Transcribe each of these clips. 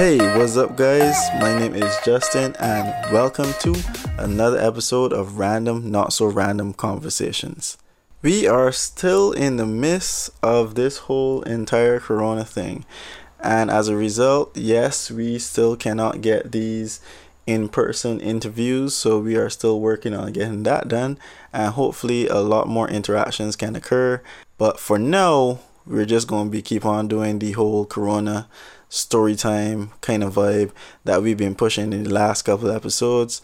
Hey, what's up, guys? My name is Justin, and welcome to another episode of Random Not So Random Conversations. We are still in the midst of this whole entire corona thing, and as a result, yes, we still cannot get these in person interviews, so we are still working on getting that done, and hopefully, a lot more interactions can occur. But for now, we're just going to be keep on doing the whole corona story time kind of vibe that we've been pushing in the last couple episodes,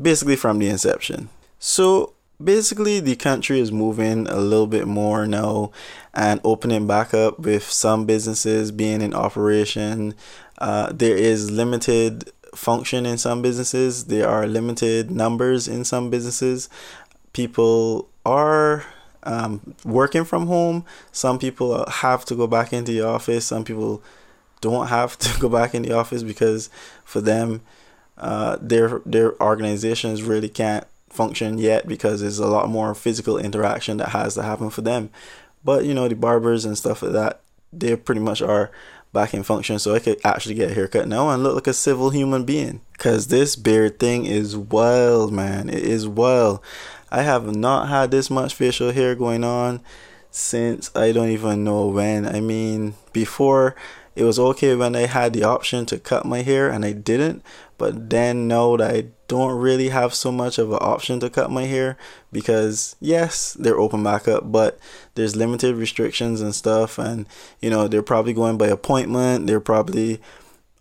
basically from the inception. So basically, the country is moving a little bit more now and opening back up with some businesses being in operation. Uh, there is limited function in some businesses, there are limited numbers in some businesses. People are um, working from home. Some people have to go back into the office. Some people don't have to go back in the office because for them, uh, their their organizations really can't function yet because there's a lot more physical interaction that has to happen for them. But you know, the barbers and stuff like that, they pretty much are back in function, so I could actually get a haircut now and look like a civil human being. Cause this beard thing is wild, man. It is wild. I have not had this much facial hair going on since I don't even know when. I mean, before it was okay when I had the option to cut my hair and I didn't, but then know that I don't really have so much of an option to cut my hair because yes, they're open back up, but there's limited restrictions and stuff, and you know they're probably going by appointment. They're probably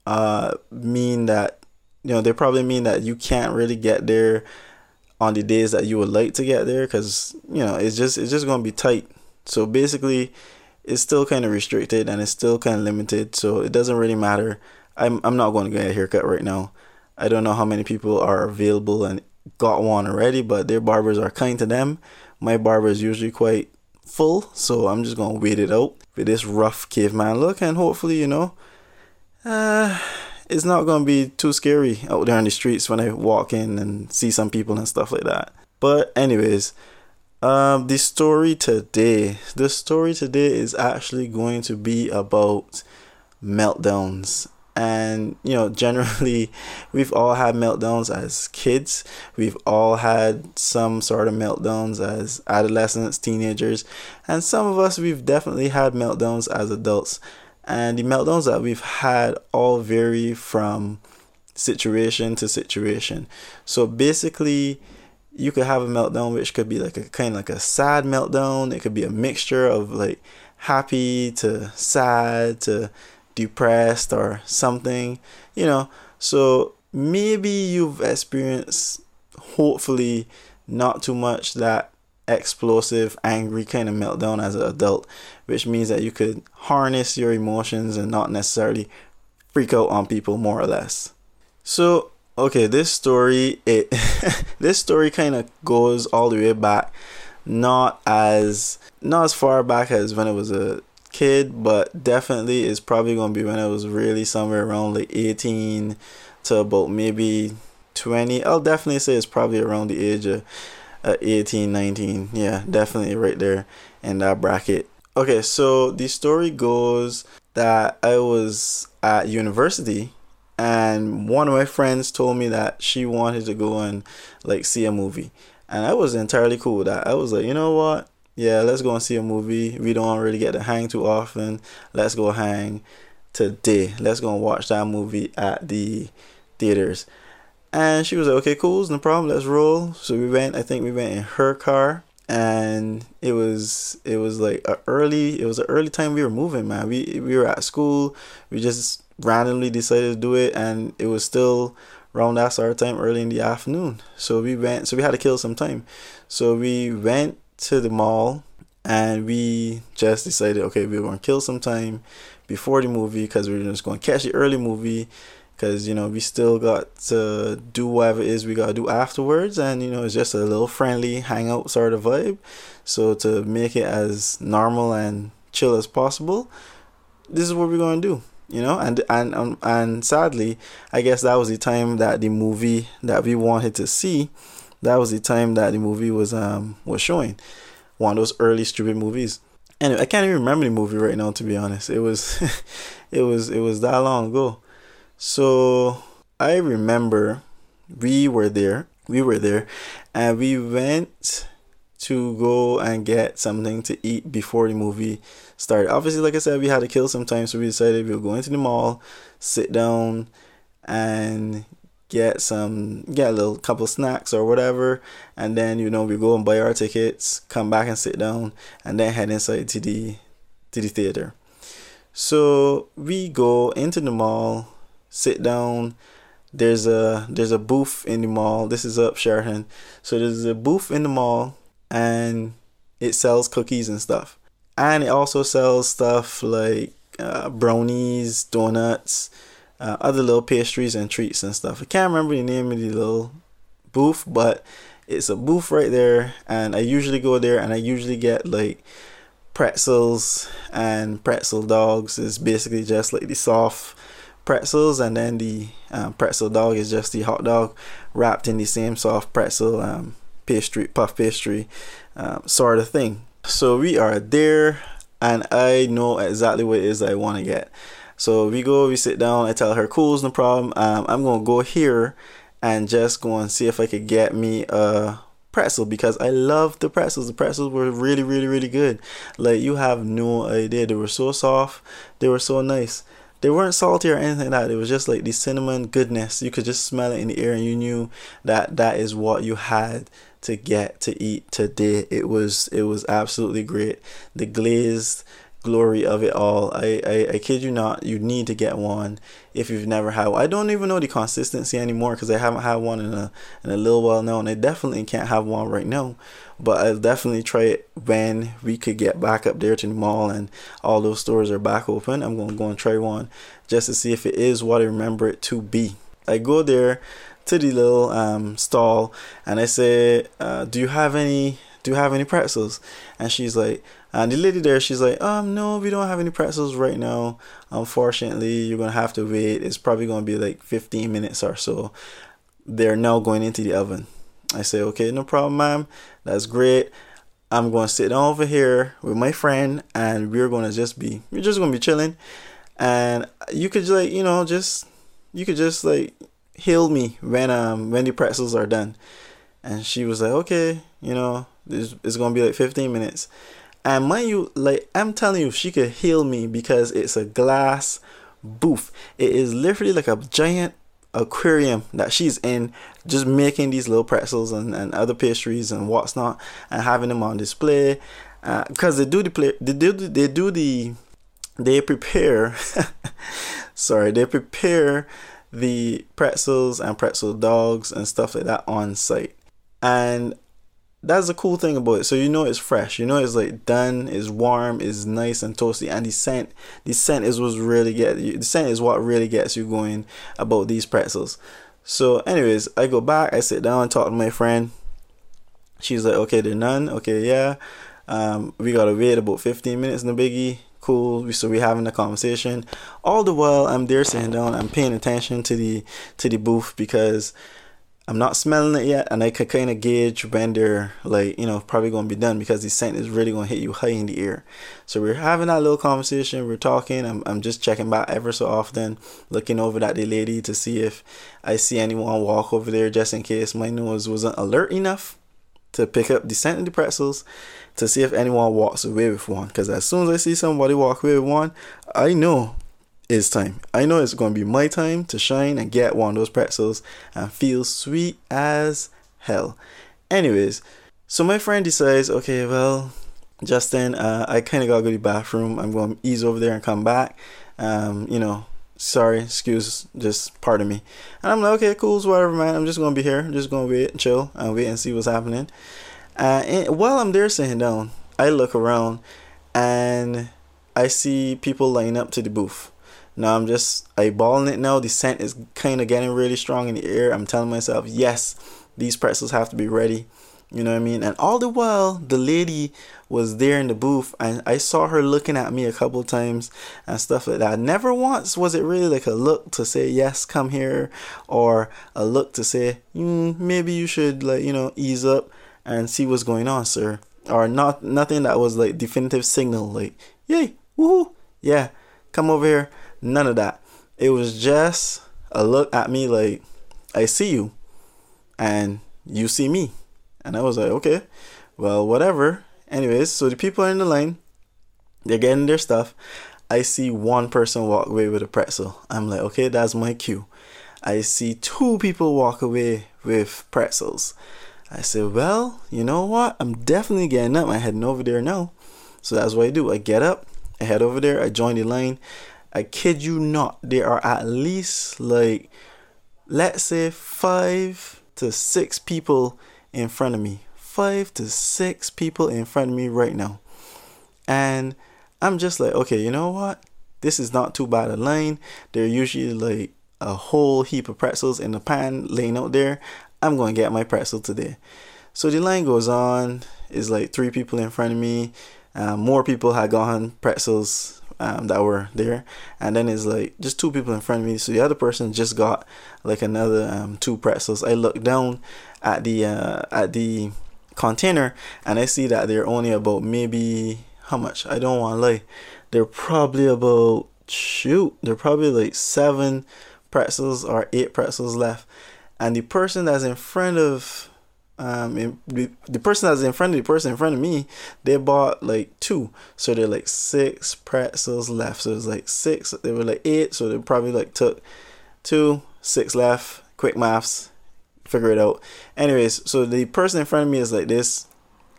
uh mean that you know they probably mean that you can't really get there on the days that you would like to get there because you know it's just it's just gonna be tight. So basically it's still kind of restricted and it's still kind of limited, so it doesn't really matter. I'm I'm not going to get a haircut right now. I don't know how many people are available and got one already, but their barbers are kind to them. My barber is usually quite full, so I'm just gonna wait it out with this rough caveman look, and hopefully, you know, uh, it's not gonna be too scary out there on the streets when I walk in and see some people and stuff like that. But anyways, um, the story today, the story today is actually going to be about meltdowns. And, you know, generally, we've all had meltdowns as kids. We've all had some sort of meltdowns as adolescents, teenagers. And some of us, we've definitely had meltdowns as adults. And the meltdowns that we've had all vary from situation to situation. So basically, you could have a meltdown which could be like a kind of like a sad meltdown. It could be a mixture of like happy to sad to depressed or something you know? So maybe you've experienced hopefully not too much that explosive angry kind of meltdown as an adult which means that you could harness your emotions and not necessarily freak out on people more or less. So okay this story it this story kind of goes all the way back not as not as far back as when I was a kid but definitely it's probably going to be when i was really somewhere around like 18 to about maybe 20 i'll definitely say it's probably around the age of uh, 18 19 yeah definitely right there in that bracket. Okay so the story goes that i was at university and one of my friends told me that she wanted to go and like see a movie. And i was entirely cool with that. I was like you know what? Yeah let's go and see a movie. We don't really get to hang too often. Let's go hang today. Let's go and watch that movie at the theaters. And she was like okay cool. No problem. Let's roll. So we went i think we went in her car. And it was it was like a early it was an early time we were moving man. We we were at school. We just randomly decided to do it and it was still around that of time early in the afternoon. So we went so we had to kill some time. So we went to the mall and we just decided okay we're going to kill some time before the movie because we're just to catch the early movie because you know we still got to do whatever it is we got to do afterwards and you know it's just a little friendly hangout sort of vibe. So to make it as normal and chill as possible this is what we're to do you know and and um, and sadly i guess that was the time that the movie that we wanted to see that was the time that the movie was um was showing. One of those early stupid movies. And i can't even remember the movie right now to be honest. It was it was it was that long ago. So I remember we were there. We were there, and we went to go and get something to eat before the movie started. Obviously, like I said, we had to kill some time, so we decided we'll go into the mall, sit down, and get some get a little couple snacks or whatever and then you know we go and buy our tickets come back and sit down and then head inside to the to the theater. So we go into the mall sit down. There's a there's a booth in the mall. This is up sheraton. So there's a booth in the mall and it sells cookies and stuff and it also sells stuff like uh, brownies donuts uh, other little pastries and treats and stuff. I can't remember the name of the little booth, but it's a booth right there, and I usually go there and I usually get like pretzels and pretzel dogs. Is basically just like the soft pretzels, and then the um, pretzel dog is just the hot dog wrapped in the same soft pretzel um, pastry, puff pastry um, sort of thing. So we are there, and I know exactly what it is I want to get. So we go, we sit down. I tell her, "Cool's no problem. Um, I'm gonna go here and just go and see if I could get me a pretzel because I love the pretzels. The pretzels were really, really, really good. Like you have no idea. They were so soft. They were so nice. They weren't salty or anything like that. It was just like the cinnamon goodness. You could just smell it in the air, and you knew that that is what you had to get to eat to today. It was it was absolutely great. The glazed glory of it all. I, I, I kid you not, you need to get one if you've never had one. I don't even know the consistency anymore because I haven't had one in a in a little while now, and I definitely can't have one right now. But I'll definitely try it when we could get back up there to the mall and all those stores are back open. I'm gonna go and try one just to see if it is what I remember it to be. I go there to the little um, stall and I say, uh, "Do you have any? Do you have any pretzels?" And she's like, and the lady there, she's like, um, no, we don't have any pretzels right now. Unfortunately, you're gonna have to wait. It's probably gonna be like 15 minutes or so. They're now going into the oven. I say, okay, no problem, ma'am. That's great. I'm gonna sit down over here with my friend, and we're gonna just be, we're just gonna be chilling. And you could like, you know, just, you could just like heal me when um when the pretzels are done. And she was like, okay, you know, it's, it's gonna be like 15 minutes. And mind you, like I'm telling you, she could heal me because it's a glass booth. It is literally like a giant aquarium that she's in, just making these little pretzels and, and other pastries and what's not, and having them on display. Because uh, they do the play, they do they do the they prepare. sorry, they prepare the pretzels and pretzel dogs and stuff like that on site. And that's the cool thing about it. So you know it's fresh. You know it's like done, it's warm, it's nice and toasty, and the scent, the scent is what's really get you, the scent is what really gets you going about these pretzels. So, anyways, I go back, I sit down, talk to my friend. She's like, okay, they're none. Okay, yeah. Um, we gotta wait about 15 minutes in the biggie. Cool. So we're having a conversation. All the while I'm there sitting down, I'm paying attention to the to the booth because I'm not smelling it yet, and I can kind of gauge when they're like, you know, probably gonna be done because the scent is really gonna hit you high in the ear. So we're having that little conversation, we're talking. I'm, I'm just checking back ever so often, looking over at the lady to see if I see anyone walk over there just in case my nose wasn't alert enough to pick up the scent of the pretzels to see if anyone walks away with one. Because as soon as I see somebody walk away with one, I know it's time. I know it's going to be my time to shine and get one of those pretzels and feel sweet as hell. Anyways, so my friend decides, okay, well, Justin, uh, I kind of gotta go to the bathroom. I'm going to ease over there and come back. Um, you know, sorry, excuse, just pardon me. And I'm like, okay, cool, whatever, man. I'm just gonna be here. I'm just gonna wait and chill and wait and see what's happening. Uh, and while I'm there sitting down, I look around and I see people line up to the booth. Now I'm just eyeballing it now. The scent is kind of getting really strong in the air. I'm telling myself, yes, these pretzels have to be ready. You know what I mean? And all the while, the lady was there in the booth, and I saw her looking at me a couple times and stuff like that. Never once was it really like a look to say, yes, come here, or a look to say, mm, maybe you should, like, you know, ease up and see what's going on, sir. Or not, nothing that was like definitive signal, like, yay, woohoo, yeah, come over here None of that. It was just a look at me like, I see you, and you see me. And I was like, okay, well, whatever. Anyways, so the people are in the line, they're getting their stuff. I see one person walk away with a pretzel. I'm like, okay, that's my cue. I see two people walk away with pretzels. I said, well, you know what? I'm definitely getting up. I'm heading over there now. So that's what I do. I get up, I head over there, I join the line. I kid you not, there are at least like, let's say, five to six people in front of me. Five to six people in front of me right now. And I'm just like, okay, you know what? This is not too bad a line. They're usually like a whole heap of pretzels in the pan laying out there. I'm going to get my pretzel today. So the line goes on. It's like three people in front of me. Um, more people had gotten pretzels um, that were there, and then it's like just two people in front of me. So the other person just got like another um, two pretzels. I look down at the uh, at the container and I see that they're only about maybe how much? I don't want to lie. They're probably about shoot. They're probably like seven pretzels or eight pretzels left, and the person that's in front of um in, the, the person that's in front of the person in front of me they bought like two so they're like six pretzels left so it's like six they were like eight so they probably like took two six left quick maths figure it out. Anyways so the person in front of me is like this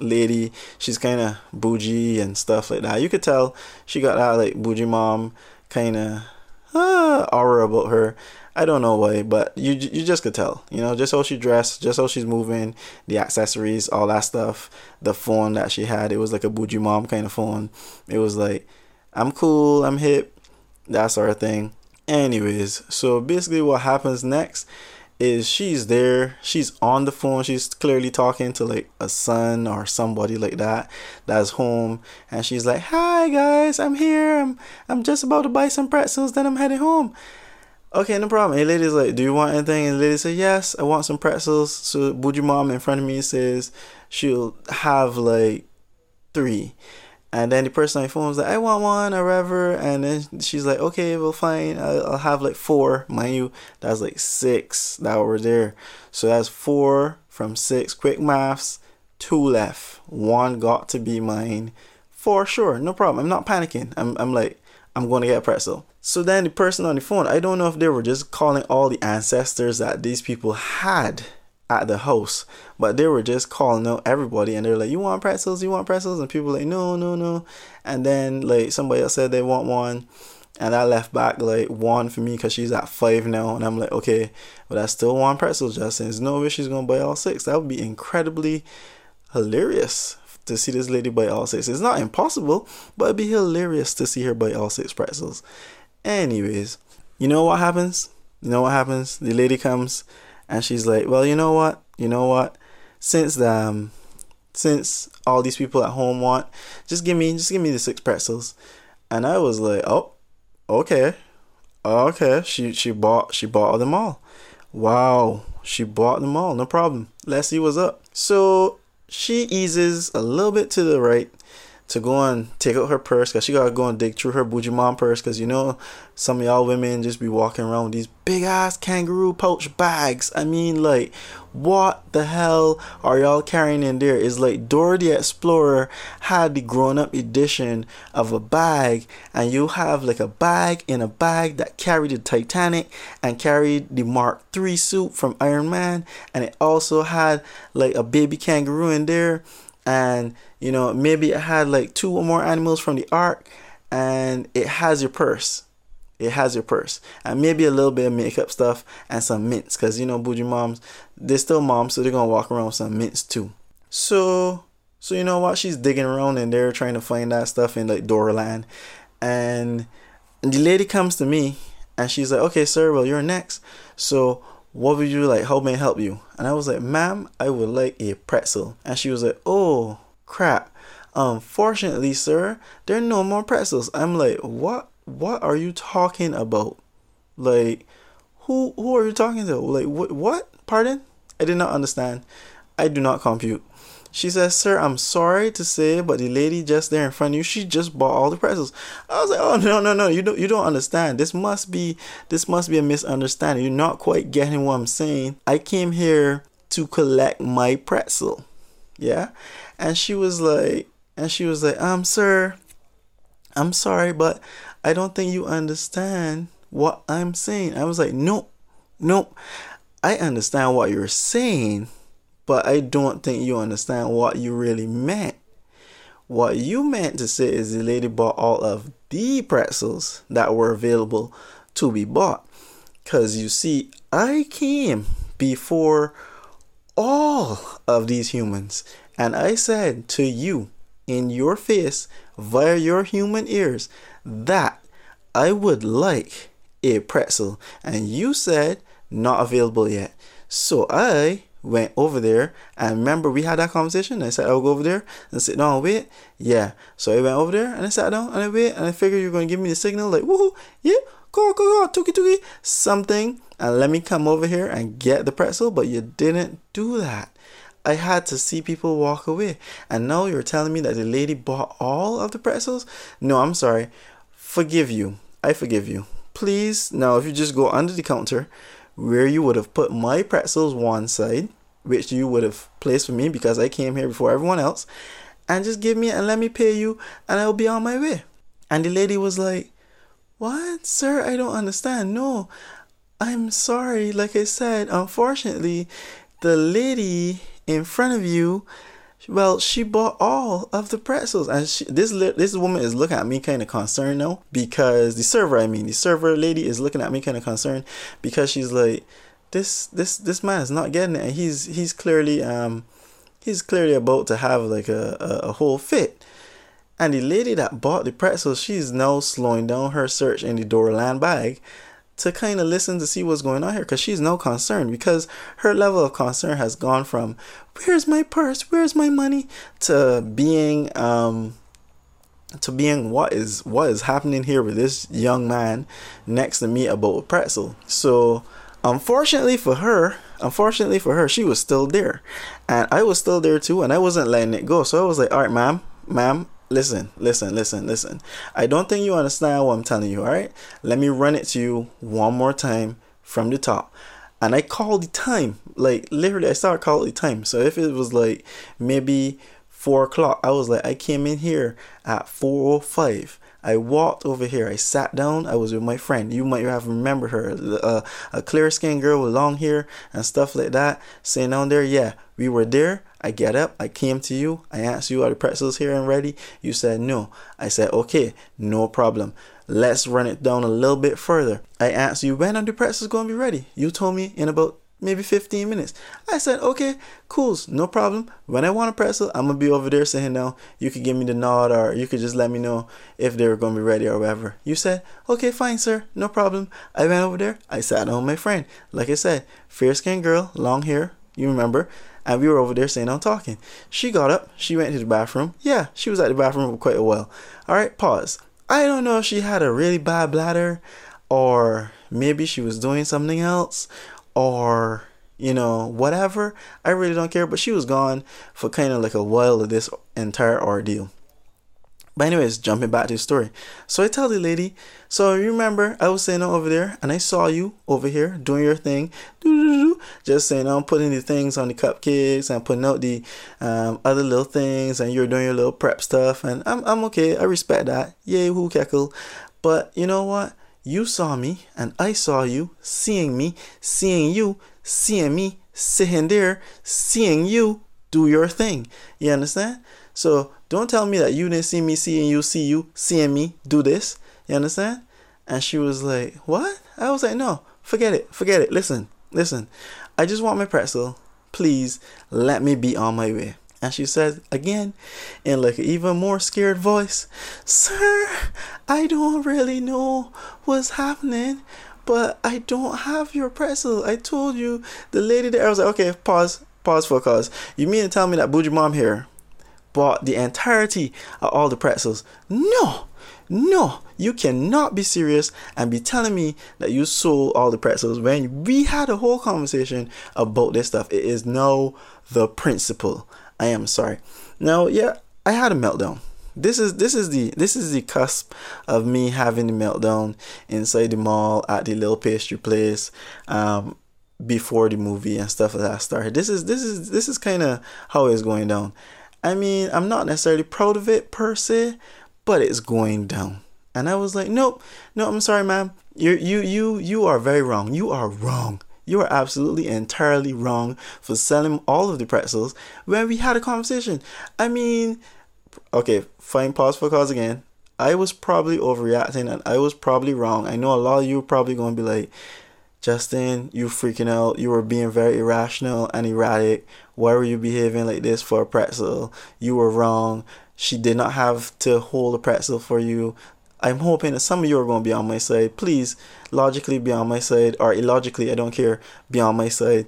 lady. She's kind of bougie and stuff like that. You could tell she got that like bougie mom kind of uh, aura about her. I don't know why, but you you just could tell, you know, just how she dressed, just how she's moving, the accessories, all that stuff, the phone that she had, it was like a bougie mom kind of phone. It was like, I'm cool, I'm hip, that sort of thing. Anyways, so basically what happens next is she's there, she's on the phone, she's clearly talking to like a son or somebody like that that's home, and she's like, "Hi guys, I'm here. I'm I'm just about to buy some pretzels, then I'm heading home." Okay, no problem. And lady's like, Do you want anything? And the lady said, Yes, I want some pretzels. So Bougie Mom in front of me says she'll have like three. And then the person on the phone was like, I want one or whatever. And then she's like, okay, well, fine. I'll, I'll have like four. Mind you, that's like six that were there. So that's four from six. Quick maths. Two left. One got to be mine for sure. No problem. I'm not panicking. I'm, I'm like, I'm going to get a pretzel. So then the person on the phone, I don't know if they were just calling all the ancestors that these people had at the house, but they were just calling out everybody and they're like, You want pretzels? You want pretzels? And people like, No, no, no. And then like somebody else said they want one. And I left back like one for me because she's at five now. And I'm like, okay, but I still want pretzels, Justin. There's no way she's going to buy all six. That would be incredibly hilarious to see this lady buy all six. It's not impossible, but it'd be hilarious to see her buy all six pretzels. Anyways, you know what happens? You know what happens? The lady comes and she's like, "Well, you know what? You know what? Since um, since all these people at home want, just give me just give me the six pretzels." And I was like, "Oh, okay, okay." She she bought she bought them all. Wow, she bought them all. No problem. Let's up. So she eases a little bit to the right to go and take out her purse because she gotta go and dig through her bougie mom purse because you know some of y'all women just be walking around with these big ass kangaroo pouch bags. I mean, like, what the hell are y'all carrying in there? Is like Dora the Explorer had the grown up edition of a bag, and you have like a bag in a bag that carried the Titanic and carried the Mark III suit from Iron Man, and it also had like a baby kangaroo in there and you know maybe it had like two or more animals from the ark and it has your purse. It has your purse. And maybe a little bit of makeup stuff and some mints because you know bougie moms they're still moms so they're gonna walk around with some mints too. So so you know what? She's digging around and they're trying to find that stuff in like Doraland. And the lady comes to me and she's like okay sir well you're next. So what would you like? How may I help you? And I was like, ma'am, I would like a pretzel. And she was like, oh, crap. Um, Unfortunately, sir, there are no more pretzels. I'm like, what? What are you talking about? Like, who who are you talking to? Like, what? What? Pardon? I did not understand. I do not compute. She says, Sir, I'm sorry to say, but the lady just there in front of you, she just bought all the pretzels. I was like, Oh no, no, no, you don't you don't understand. This must be this must be a misunderstanding. You're not quite getting what I'm saying. I came here to collect my pretzel. Yeah? And she was like and she was like, Um, sir, I'm sorry, but I don't think you understand what I'm saying. I was like, No, no. I understand what you're saying but I don't think you understand what you really meant. What you meant to say is the lady bought all of the pretzels that were available to be bought. Because you see, I came before all of these humans, and I said to you in your face via your human ears that I would like a pretzel, and you said not available yet. So I went over there and remember we had that conversation I said I'll go over there and sit down and wait yeah. So I went over there and I sat down and I wait and I figured you're gonna give me the signal like woohoo yeah go go go tuki tuki something and let me come over here and get the pretzel. But you didn't do that. I had to see people walk away. And now you're telling me that the lady bought all of the pretzels? No I'm sorry. Forgive you. I forgive you. Please now if you just go under the counter where you would have put my pretzels one side, which you would have placed for me because I came here before everyone else, and just give me and let me pay you, and I'll be on my way. And the lady was like, What, sir? I don't understand. No, I'm sorry. Like I said, unfortunately, the lady in front of you well, she bought all of the pretzels, and she, this this woman is looking at me kind of concerned now because the server, I mean, the server lady is looking at me kind of concerned because she's like, this this this man is not getting it, and he's he's clearly um he's clearly about to have like a a, a whole fit. And the lady that bought the pretzels, she's now slowing down her search in the Doraland bag to kind of listen to see what's going on here because she's no concern because her level of concern has gone from where's my purse? Where's my money? to being um to being what is what is happening here with this young man next to me about a pretzel? So unfortunately for her unfortunately for her she was still there. And i was still there too and i wasn't letting it go. So i was like all right ma'am ma'am listen, listen, listen, listen. I don't think you understand what I'm telling you, all right? Let me run it to you one more time from the top. And I called the time, like literally, I started calling the time. So if it was like maybe four o'clock, I was like, I came in here at 4:05 I walked over here. I sat down. I was with my friend. You might have remembered her, uh, a clear skinned girl with long hair and stuff like that. Sitting down there, yeah, we were there. I get up. I came to you. I asked you, are the pretzels here and ready? You said no. I said okay, no problem. Let's run it down a little bit further. I asked you when are the pretzels going to be ready? You told me in about maybe 15 minutes. I said, okay, cool, no problem. When I want a pretzel, I'm gonna be over there saying no. You could give me the nod or you could just let me know if they were gonna be ready or whatever. You said, okay, fine, sir, no problem. I went over there, I sat down with my friend. Like I said, fair skinned girl, long hair, you remember. And we were over there saying I'm talking. She got up, she went to the bathroom. Yeah, she was at the bathroom for quite a while. Alright, pause. I don't know if she had a really bad bladder or maybe she was doing something else or you know whatever i really don't care but she was gone for kind of like a while of this entire ordeal but anyways jumping back to the story so i tell the lady so you remember i was saying over there and i saw you over here doing your thing just saying i'm putting the things on the cupcakes and putting out the um, other little things and you're doing your little prep stuff and i'm, I'm okay i respect that yay who keckle but you know what you saw me and I saw you, seeing me, seeing you, seeing me, sitting there, seeing you do your thing. You understand? So don't tell me that you didn't see me seeing you, see you, seeing me do this. You understand? And she was like, What? I was like, No, forget it, forget it. Listen, listen. I just want my pretzel. Please let me be on my way. And she said again in like an even more scared voice, Sir, I don't really know what's happening, but I don't have your pretzel. I told you the lady there. I was like, okay, pause, pause for a cause. You mean to tell me that Bougie Mom here bought the entirety of all the pretzels? No, no, You cannot be serious and be telling me that you sold all the pretzels when we had a whole conversation about this stuff. It is no the principle. I am sorry. Now, yeah, I had a meltdown. This is this is the this is the cusp of me having the meltdown inside the mall at the little pastry place. Um, before the movie and stuff like that started. This is this is this is kind of how it's going down. I mean, I'm not necessarily proud of it per se, but it's going down. And I was like, nope, no, I'm sorry, ma'am. You you you you are very wrong. You are wrong. You are absolutely entirely wrong for selling all of the pretzels when we had a conversation. I mean, okay, fine, pause for cause again. I was probably overreacting and I was probably wrong. I know a lot of you are probably going to be like, Justin, you freaking out. You were being very irrational and erratic. Why were you behaving like this for a pretzel? You were wrong. She did not have to hold a pretzel for you. I'm hoping that some of you are going to be on my side. Please, logically be on my side, or illogically, I don't care, be on my side.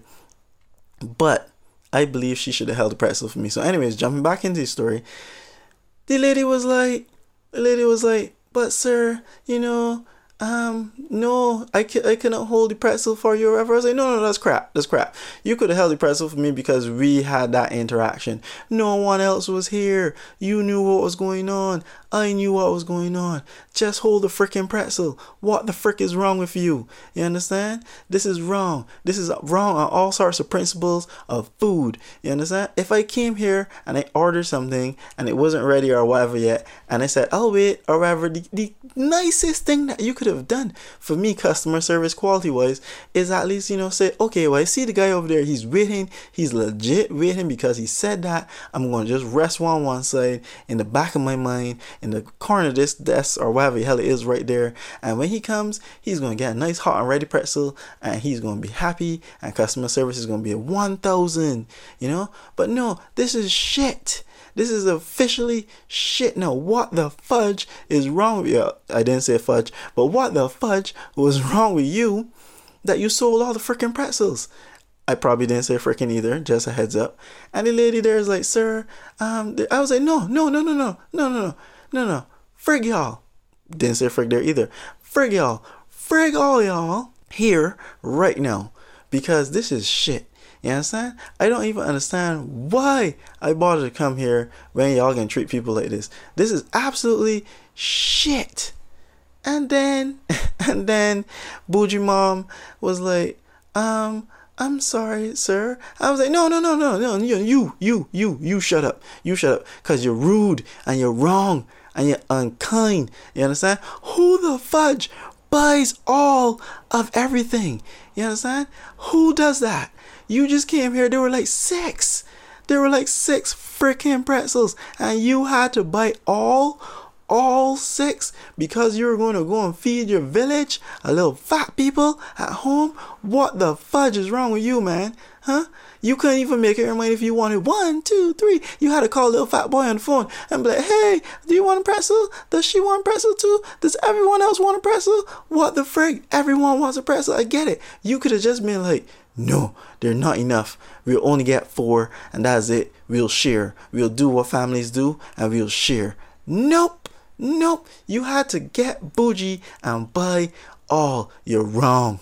But I believe she should have held a pretzel for me. So, anyways, jumping back into the story, the lady was like, the lady was like, but sir, you know, um, no, I, can, I cannot hold the pretzel for you. I was like, no, no, that's crap. That's crap. You could have held the pretzel for me because we had that interaction. No one else was here. You knew what was going on. I knew what was going on. Just hold the freaking pretzel. What the frick is wrong with you? You understand? This is wrong. This is wrong on all sorts of principles of food. You understand? If I came here and I ordered something and it wasn't ready or whatever yet, and I said, I'll wait or whatever, the, the nicest thing that you could have done for me, customer service quality wise, is at least, you know, say, okay, well, I see the guy over there. He's waiting. He's legit waiting because he said that. I'm going to just rest on one side in the back of my mind in the corner of this desk or whatever the hell it is right there. And when he comes, he's gonna get a nice hot and ready pretzel and he's gonna be happy and customer service is gonna be a 1000, you know? But no, this is shit. This is officially shit. Now, what the fudge is wrong with you? I didn't say fudge, but what the fudge was wrong with you that you sold all the freaking pretzels? I probably didn't say freaking either, just a heads up. And the lady there is like, sir, um, I was like, no, no, no, no, no, no, no, no. No, no. Frig y'all. Didn't say frig there either. Frig y'all. Frig all y'all here right now. Because this is shit. You understand? I don't even understand why I bothered to come here when y'all can treat people like this. This is absolutely shit. And then, and then, Bougie Mom was like, um, I'm sorry, sir. I was like, no, no, no, no, no, you, you, you, you, you shut up. You shut up. Because you're rude and you're wrong and you're unkind. You understand? Who the fudge buys all of everything? You understand? Who does that? You just came here, there were like six. There were like six freaking pretzels, and you had to buy all all six because you were going to go and feed your village a little fat people at home? What the fudge is wrong with you, man? Huh? You couldn't even make your money if you wanted one, two, three. You had to call little fat boy on the phone and be like, hey, do you want a pretzel? Does she want a pretzel too? Does everyone else want a pretzel? What the frig? Everyone wants a pretzel. I get it. You could have just been like, no, they're not enough. We'll only get four, and that's it. We'll share. We'll do what families do, and we'll share. Nope, nope. You had to get bougie and buy all. You're wrong.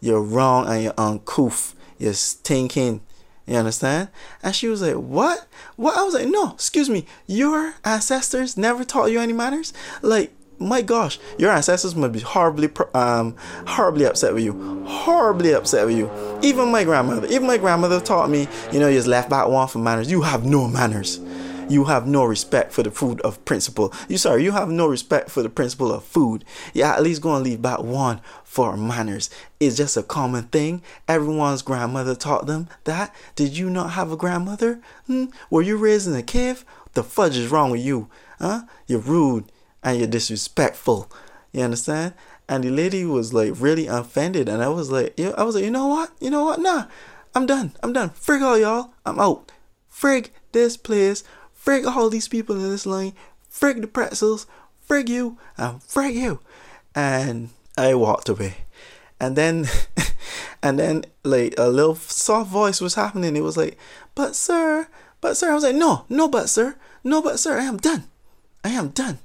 You're wrong, and you're uncouth. You're stinking. You understand? And she was like, What? What? I was like, No, excuse me. Your ancestors never taught you any manners? Like, my gosh, your ancestors must be horribly, um, horribly upset with you. Horribly upset with you. Even my grandmother, even my grandmother taught me, you know, you just left back one for manners. You have no manners. You have no respect for the food of principle. You sorry, you have no respect for the principle of food. Yeah, at least gonna leave back one for manners. It's just a common thing. Everyone's grandmother taught them that. Did you not have a grandmother? Hmm? Were you raised in a cave? The fudge is wrong with you. Huh? You're rude and you're disrespectful. You understand? And the lady was like really offended, and I was like, I was like, you know what? You know what? Nah, I'm done. I'm done. Frig all y'all. I'm out. Frig this place. Frig all these people in this line. Frig the pretzels. Frig you. And frig you. And I walked away. And then, and then like a little soft voice was happening. It was like, but sir, but sir. I was like, no, no, but sir. No, but sir. I am done. I am done.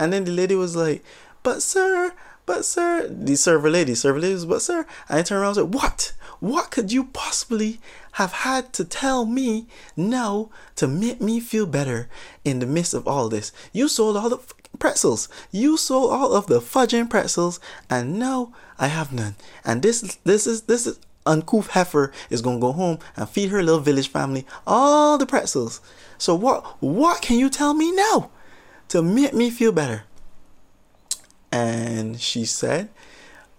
And then the lady was like, but sir, but sir, the server lady, server lady was, but sir, and I turned around and said, what? What could you possibly have had to tell me now to make me feel better in the midst of all this? You sold all the pretzels. You sold all of the fudging pretzels, and now I have none. And this, this is, this is uncouth heifer is gonna go home and feed her little village family all the pretzels. So what, what can you tell me now to make me feel better? and she said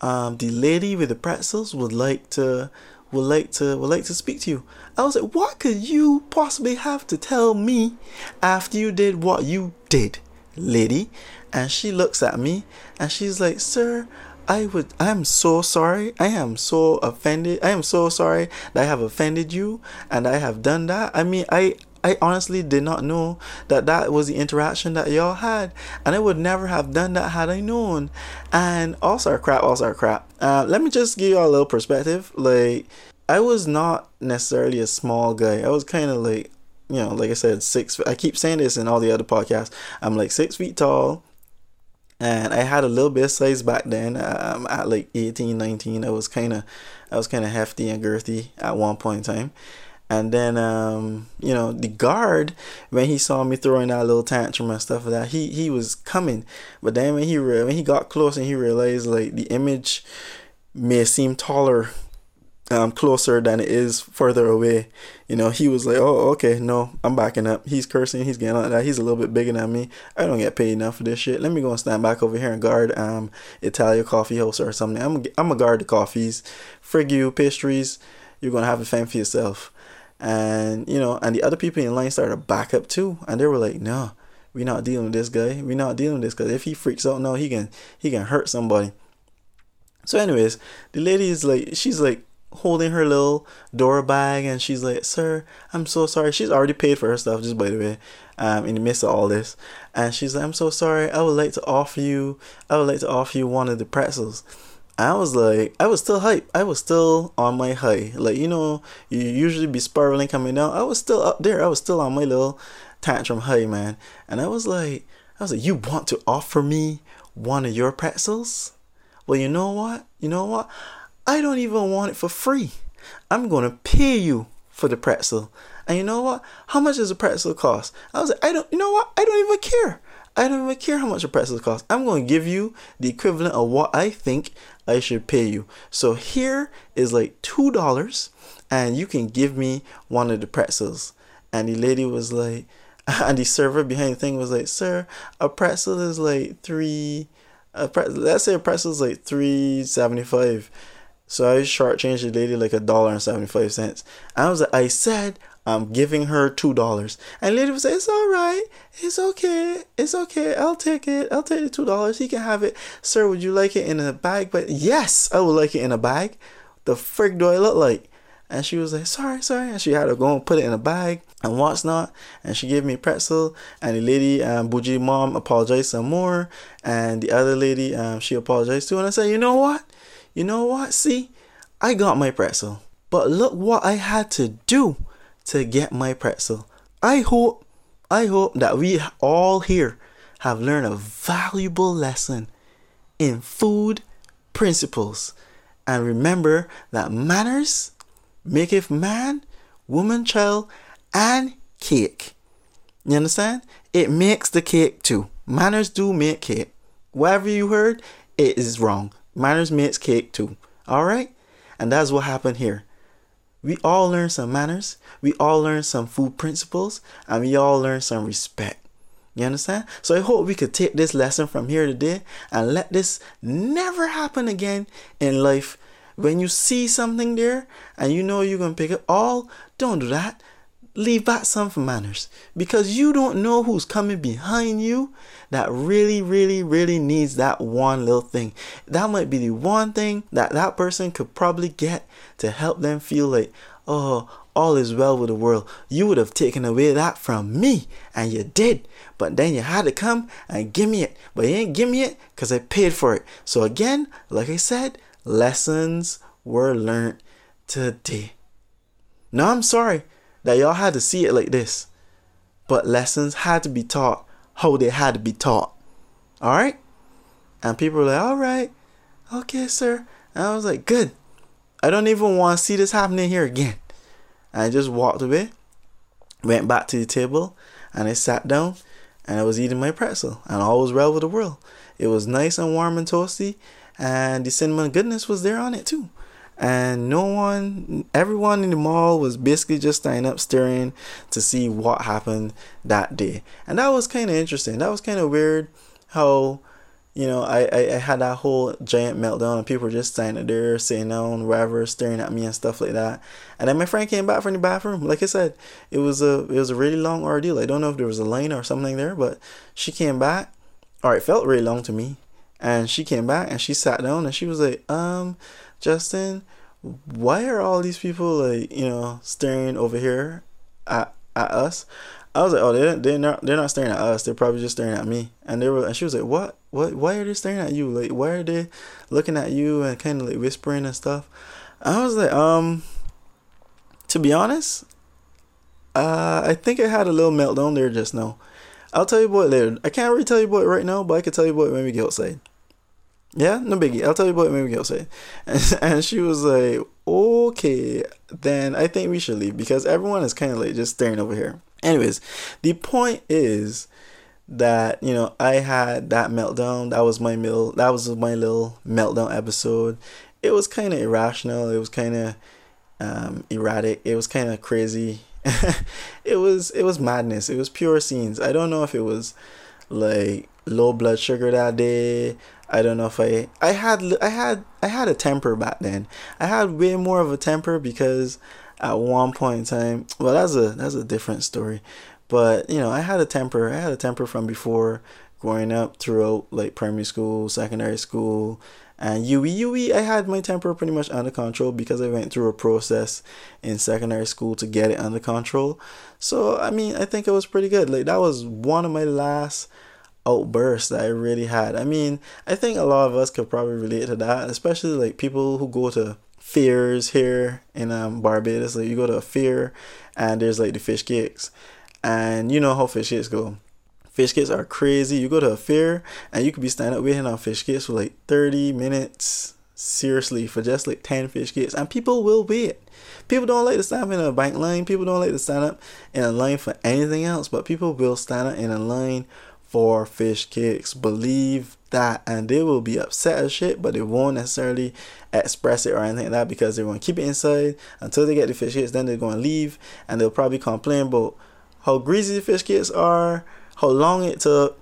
um, the lady with the pretzels would like to would like to would like to speak to you. I was like, what could you possibly have to tell me after you did what you did, lady? And she looks at me and she's like, sir, I would I am so sorry. I am so offended. I am so sorry that I have offended you and I have done that. I mean, I I honestly did not know that that was the interaction that y'all had, and I would never have done that had I known. And also, our crap, also crap. Uh, let me just give y'all a little perspective. Like, I was not necessarily a small guy. I was kind of like, you know, like I said, six. I keep saying this in all the other podcasts. I'm like six feet tall, and I had a little bit of size back then. Um, at like 18, 19, I was kind of, I was kind of hefty and girthy at one point in time and then, um, you know, the guard, when he saw me throwing that little tantrum and stuff like that, he, he was coming. But then when he re- when he got close and he realized like the image may seem taller, um, closer than it is further away, you know, he was like, oh, okay, no, I'm backing up. He's cursing, he's getting like that. He's a little bit bigger than me. I don't get paid enough for this shit. Let me go and stand back over here and guard um Italia Coffee House or something. I'm I'm a guard the coffees, frig you pastries. You're gonna have a fame for yourself and you know, and the other people in line started to back up too, and they were like, "No, we're not dealing with this guy. We're not dealing with this because if he freaks out, no, he can he can hurt somebody." So, anyways, the lady is like, she's like holding her little door bag, and she's like, "Sir, I'm so sorry." She's already paid for her stuff, just by the way. Um, in the midst of all this, and she's like, "I'm so sorry. I would like to offer you. I would like to offer you one of the pretzels." I was like, I was still hype. I was still on my high. Like, you know, you usually be spiraling coming down. I was still up there. I was still on my little tantrum high, man. And I was like, I was like, you want to offer me one of your pretzels? Well, you know what? You know what? I don't even want it for free. I'm going to pay you for the pretzel. And you know what? How much does a pretzel cost? I was like, I don't, you know what? I don't even care. I don't even care how much a pretzel costs. I'm going to give you the equivalent of what I think I should pay you. So here is like two dollars, and you can give me one of the pretzels. And the lady was like, and the server behind the thing was like, sir, a pretzel is like three. A pretzel, let's say a pretzel is like three seventy five. So I shortchanged the lady like a dollar and seventy five cents. I was like, I said I'm giving her two dollars. And lady would say, It's alright, it's okay, it's okay, I'll take it, I'll take the two dollars, he can have it. Sir, would you like it in a bag? But yes, I would like it in a bag. The frick do I look like? And she was like, sorry, sorry. And she had to go and put it in a bag and what's not. And she gave me pretzel. And the lady, um, Bougie mom, apologized some more. And the other lady, um, she apologized too. And I said, you know what? You know what? See, I got my pretzel. But look what I had to do to get my pretzel. I hope, I hope that we all here have learned a valuable lesson in food principles. And remember that manners maketh man, woman, child, and cake. You understand? It makes the cake too. Manners do make cake. Whatever you heard, it is wrong. Manners makes cake too. Alright? And that's what happened here. We all learn some manners, we all learn some food principles, and we all learn some respect. You understand? So I hope we could take this lesson from here today and let this never happen again in life. When you see something there and you know you're going to pick it all, don't do that. Leave back some for manners because you don't know who's coming behind you that really, really, really needs that one little thing. That might be the one thing that that person could probably get to help them feel like, oh, all is well with the world. You would have taken away that from me, and you did. But then you had to come and give me it. But you ain't give me it because I paid for it. So again, like I said, lessons were learned today. Now I'm sorry that y'all had to see it like this. But lessons had to be taught how they had to be taught. Alright? And people were like, all right, okay, sir. And I was like, good. I don't even want to see this happening here again. And I just walked away, went back to the table, and I sat down and I was eating my pretzel, and all was well with the world. It was nice and warm and toasty, and the cinnamon goodness was there on it too. And no one, everyone in the mall was basically just standing up staring to see what happened that day. And that was kind of interesting. That was kind of weird how you know, I, I, I had that whole giant meltdown and people were just standing there sitting down, whatever, staring at me and stuff like that. And then my friend came back from the bathroom. Like I said, it was a it was a really long ordeal. I don't know if there was a line or something there, but she came back. Or it felt really long to me. And she came back and she sat down and she was like, um, Justin, why are all these people like, you know, staring over here at at us? I was like, oh, they they're not they're not staring at us. They're probably just staring at me. And they were, and she was like, what, what? Why are they staring at you? Like, why are they looking at you and kind of like whispering and stuff? I was like, um, to be honest, uh, I think I had a little meltdown there just now. I'll tell you about it later. I can't really tell you about it right now, but I can tell you about it when we get outside. Yeah, no biggie. I'll tell you when we get outside. And, and she was like, okay, then I think we should leave because everyone is kind of like just staring over here. Anyways, the point is that you know I had that meltdown. That was my meal. That was my little meltdown episode. It was kind of irrational. It was kind of um, erratic. It was kind of crazy. it was it was madness. It was pure scenes. I don't know if it was like low blood sugar that day. I don't know if I I had I had I had a temper back then. I had way more of a temper because at one point in time. Well, that's a that's a different story. But you know, I had a temper. I had a temper from before growing up throughout like primary school, secondary school, and UE. UE, I had my temper pretty much under control because I went through a process in secondary school to get it under control. So I mean, I think it was pretty good. Like that was one of my last outbursts that I really had. I mean, I think a lot of us could probably relate to that, especially like people who go to fairs here in um, Barbados. Like you go to a fair and there's like the fish cakes, and you know how fish cakes go. Fish cakes are crazy. You go to a fair and you could be standing up waiting on fish cakes for like 30 minutes. Seriously, for just like 10 fish cakes. And people will wait. People don't like to stand up in a bank line. People don't like to stand up in a line for anything else. But people will stand up in a line for fish cakes. Believe that. And they will be upset as shit, but they won't necessarily express it or anything like that because they're to keep it inside until they get the fish cakes. Then they're to leave and they'll probably complain about how greasy the fish cakes are, how long it took,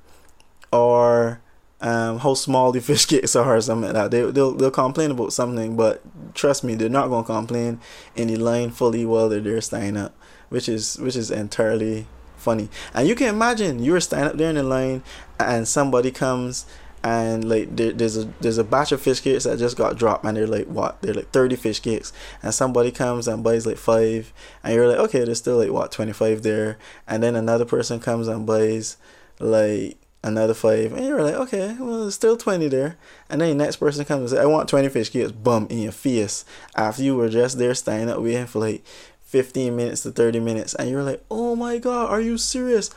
or um, how small the fish cakes are or something like that. They, they'll, they'll complain about something, but trust me, they're not going to complain in the line fully while they're there standing up, which is which is entirely funny. And you can imagine you're standing up there in the line and somebody comes and like there, there's a there's a batch of fish cakes that just got dropped and they're like what? They're like 30 fish cakes. And somebody comes and buys like five and you're like okay there's still like what? 25 there. And then another person comes and buys like another five and you're like okay well there's still 20 there. And then the next person comes and says i want 20 fish cakes. Bum in your face. After you were just there standing up waiting for like 15 minutes to 30 minutes and you're like oh my god are you serious?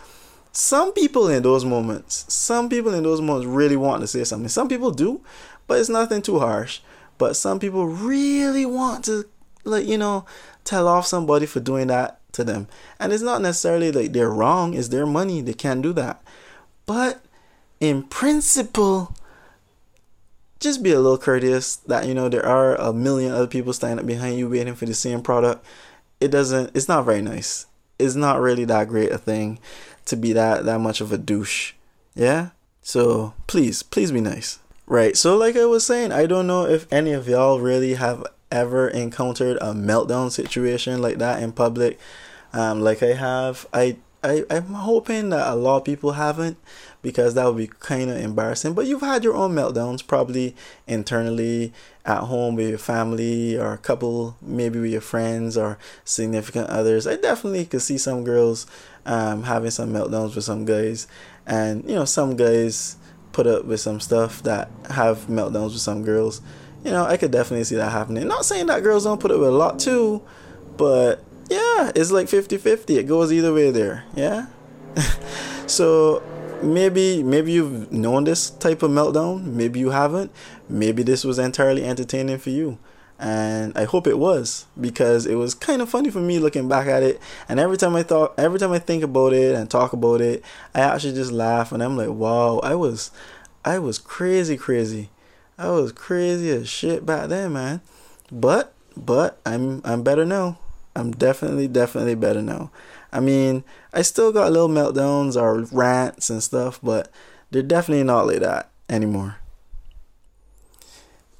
Some people in those moments some people in those moments really want to say something. Some people do but it's nothing too harsh. But some people really want to like you know tell off somebody for doing that to them. And it's not necessarily like they're wrong it's their money they can't do that. But in principle just be a little courteous that you know there are a million other people standing up behind you waiting for the same product it doesn't it's not very nice. It's not really that great a thing to be that that much of a douche. Yeah? So please please be nice. Right so like i was saying i don't know if any of y'all really have ever encountered a meltdown situation like that in public. Um like i have i I, I'm hoping that a lot of people haven't because that would be kind of embarrassing. But you've had your own meltdowns, probably internally at home with your family or a couple, maybe with your friends or significant others. I definitely could see some girls um, having some meltdowns with some guys, and you know, some guys put up with some stuff that have meltdowns with some girls. You know, I could definitely see that happening. Not saying that girls don't put up with a lot too, but yeah, it's like 50 50. It goes either way there. Yeah. so maybe maybe you've known this type of meltdown, maybe you haven't. Maybe this was entirely entertaining for you. And I hope it was because it was kind of funny for me looking back at it. And every time I thought, every time I think about it and talk about it, I actually just laugh and I'm like, wow, I was, I was crazy, crazy. I was crazy as shit back then, man. But, but I'm, I'm better now. I'm definitely, definitely better now. I mean, I still got little meltdowns or rants and stuff, but they're definitely not like that anymore.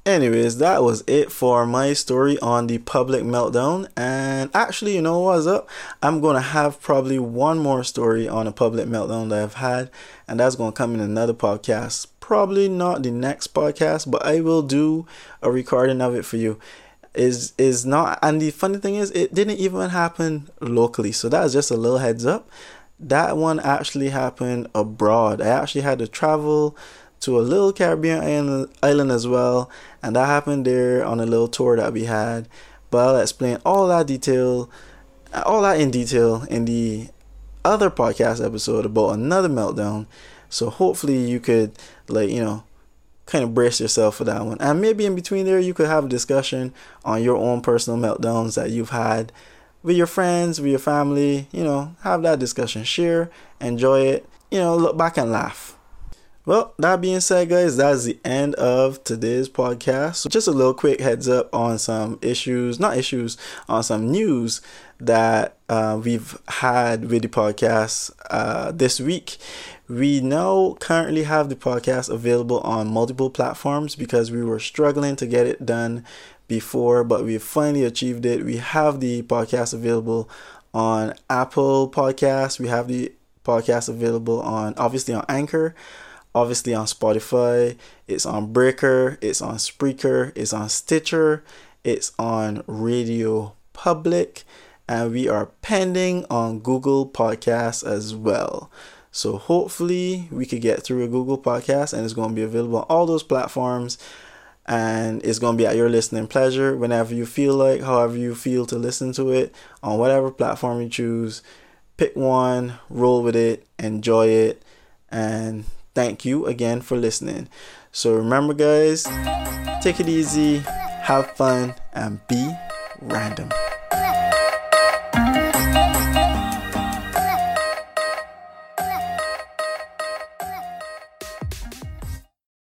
Anyways, that was it for my story on the public meltdown. And actually, you know what's up? I'm going to have probably one more story on a public meltdown that I've had, and that's going to come in another podcast. Probably not the next podcast, but I will do a recording of it for you is is not and the funny thing is it didn't even happen locally. So that's just a little heads up. That one actually happened abroad. I actually had to travel to a little caribbean island, as well and that happened there on a little tour that we had. But i'll explain all that detail all that in detail in the other podcast episode about another meltdown. So hopefully you could like you know kind of brace yourself for that one. And maybe in between there, you could have a discussion on your own personal meltdowns that you've had with your friends, with your family. You know, have that discussion, share, enjoy it. You know, look back and laugh. Well, that being said, guys, that's the end of today's podcast. So just a little quick heads up on some issues, not issues, on some news that uh, we've had with the podcast uh, this week. We now currently have the podcast available on multiple platforms because we were struggling to get it done before, but we finally achieved it. We have the podcast available on Apple Podcasts. We have the podcast available on obviously on Anchor, obviously on Spotify. It's on Breaker. It's on Spreaker. It's on Stitcher. It's on Radio Public, and we are pending on Google Podcasts as well. So hopefully we could get through a Google podcast and it's going to be available on all those platforms and it's going to be at your listening pleasure whenever you feel like, however you feel to listen to it on whatever platform you choose. Pick one, roll with it, enjoy it, and thank you again for listening. So remember, guys, take it easy, have fun, and be random.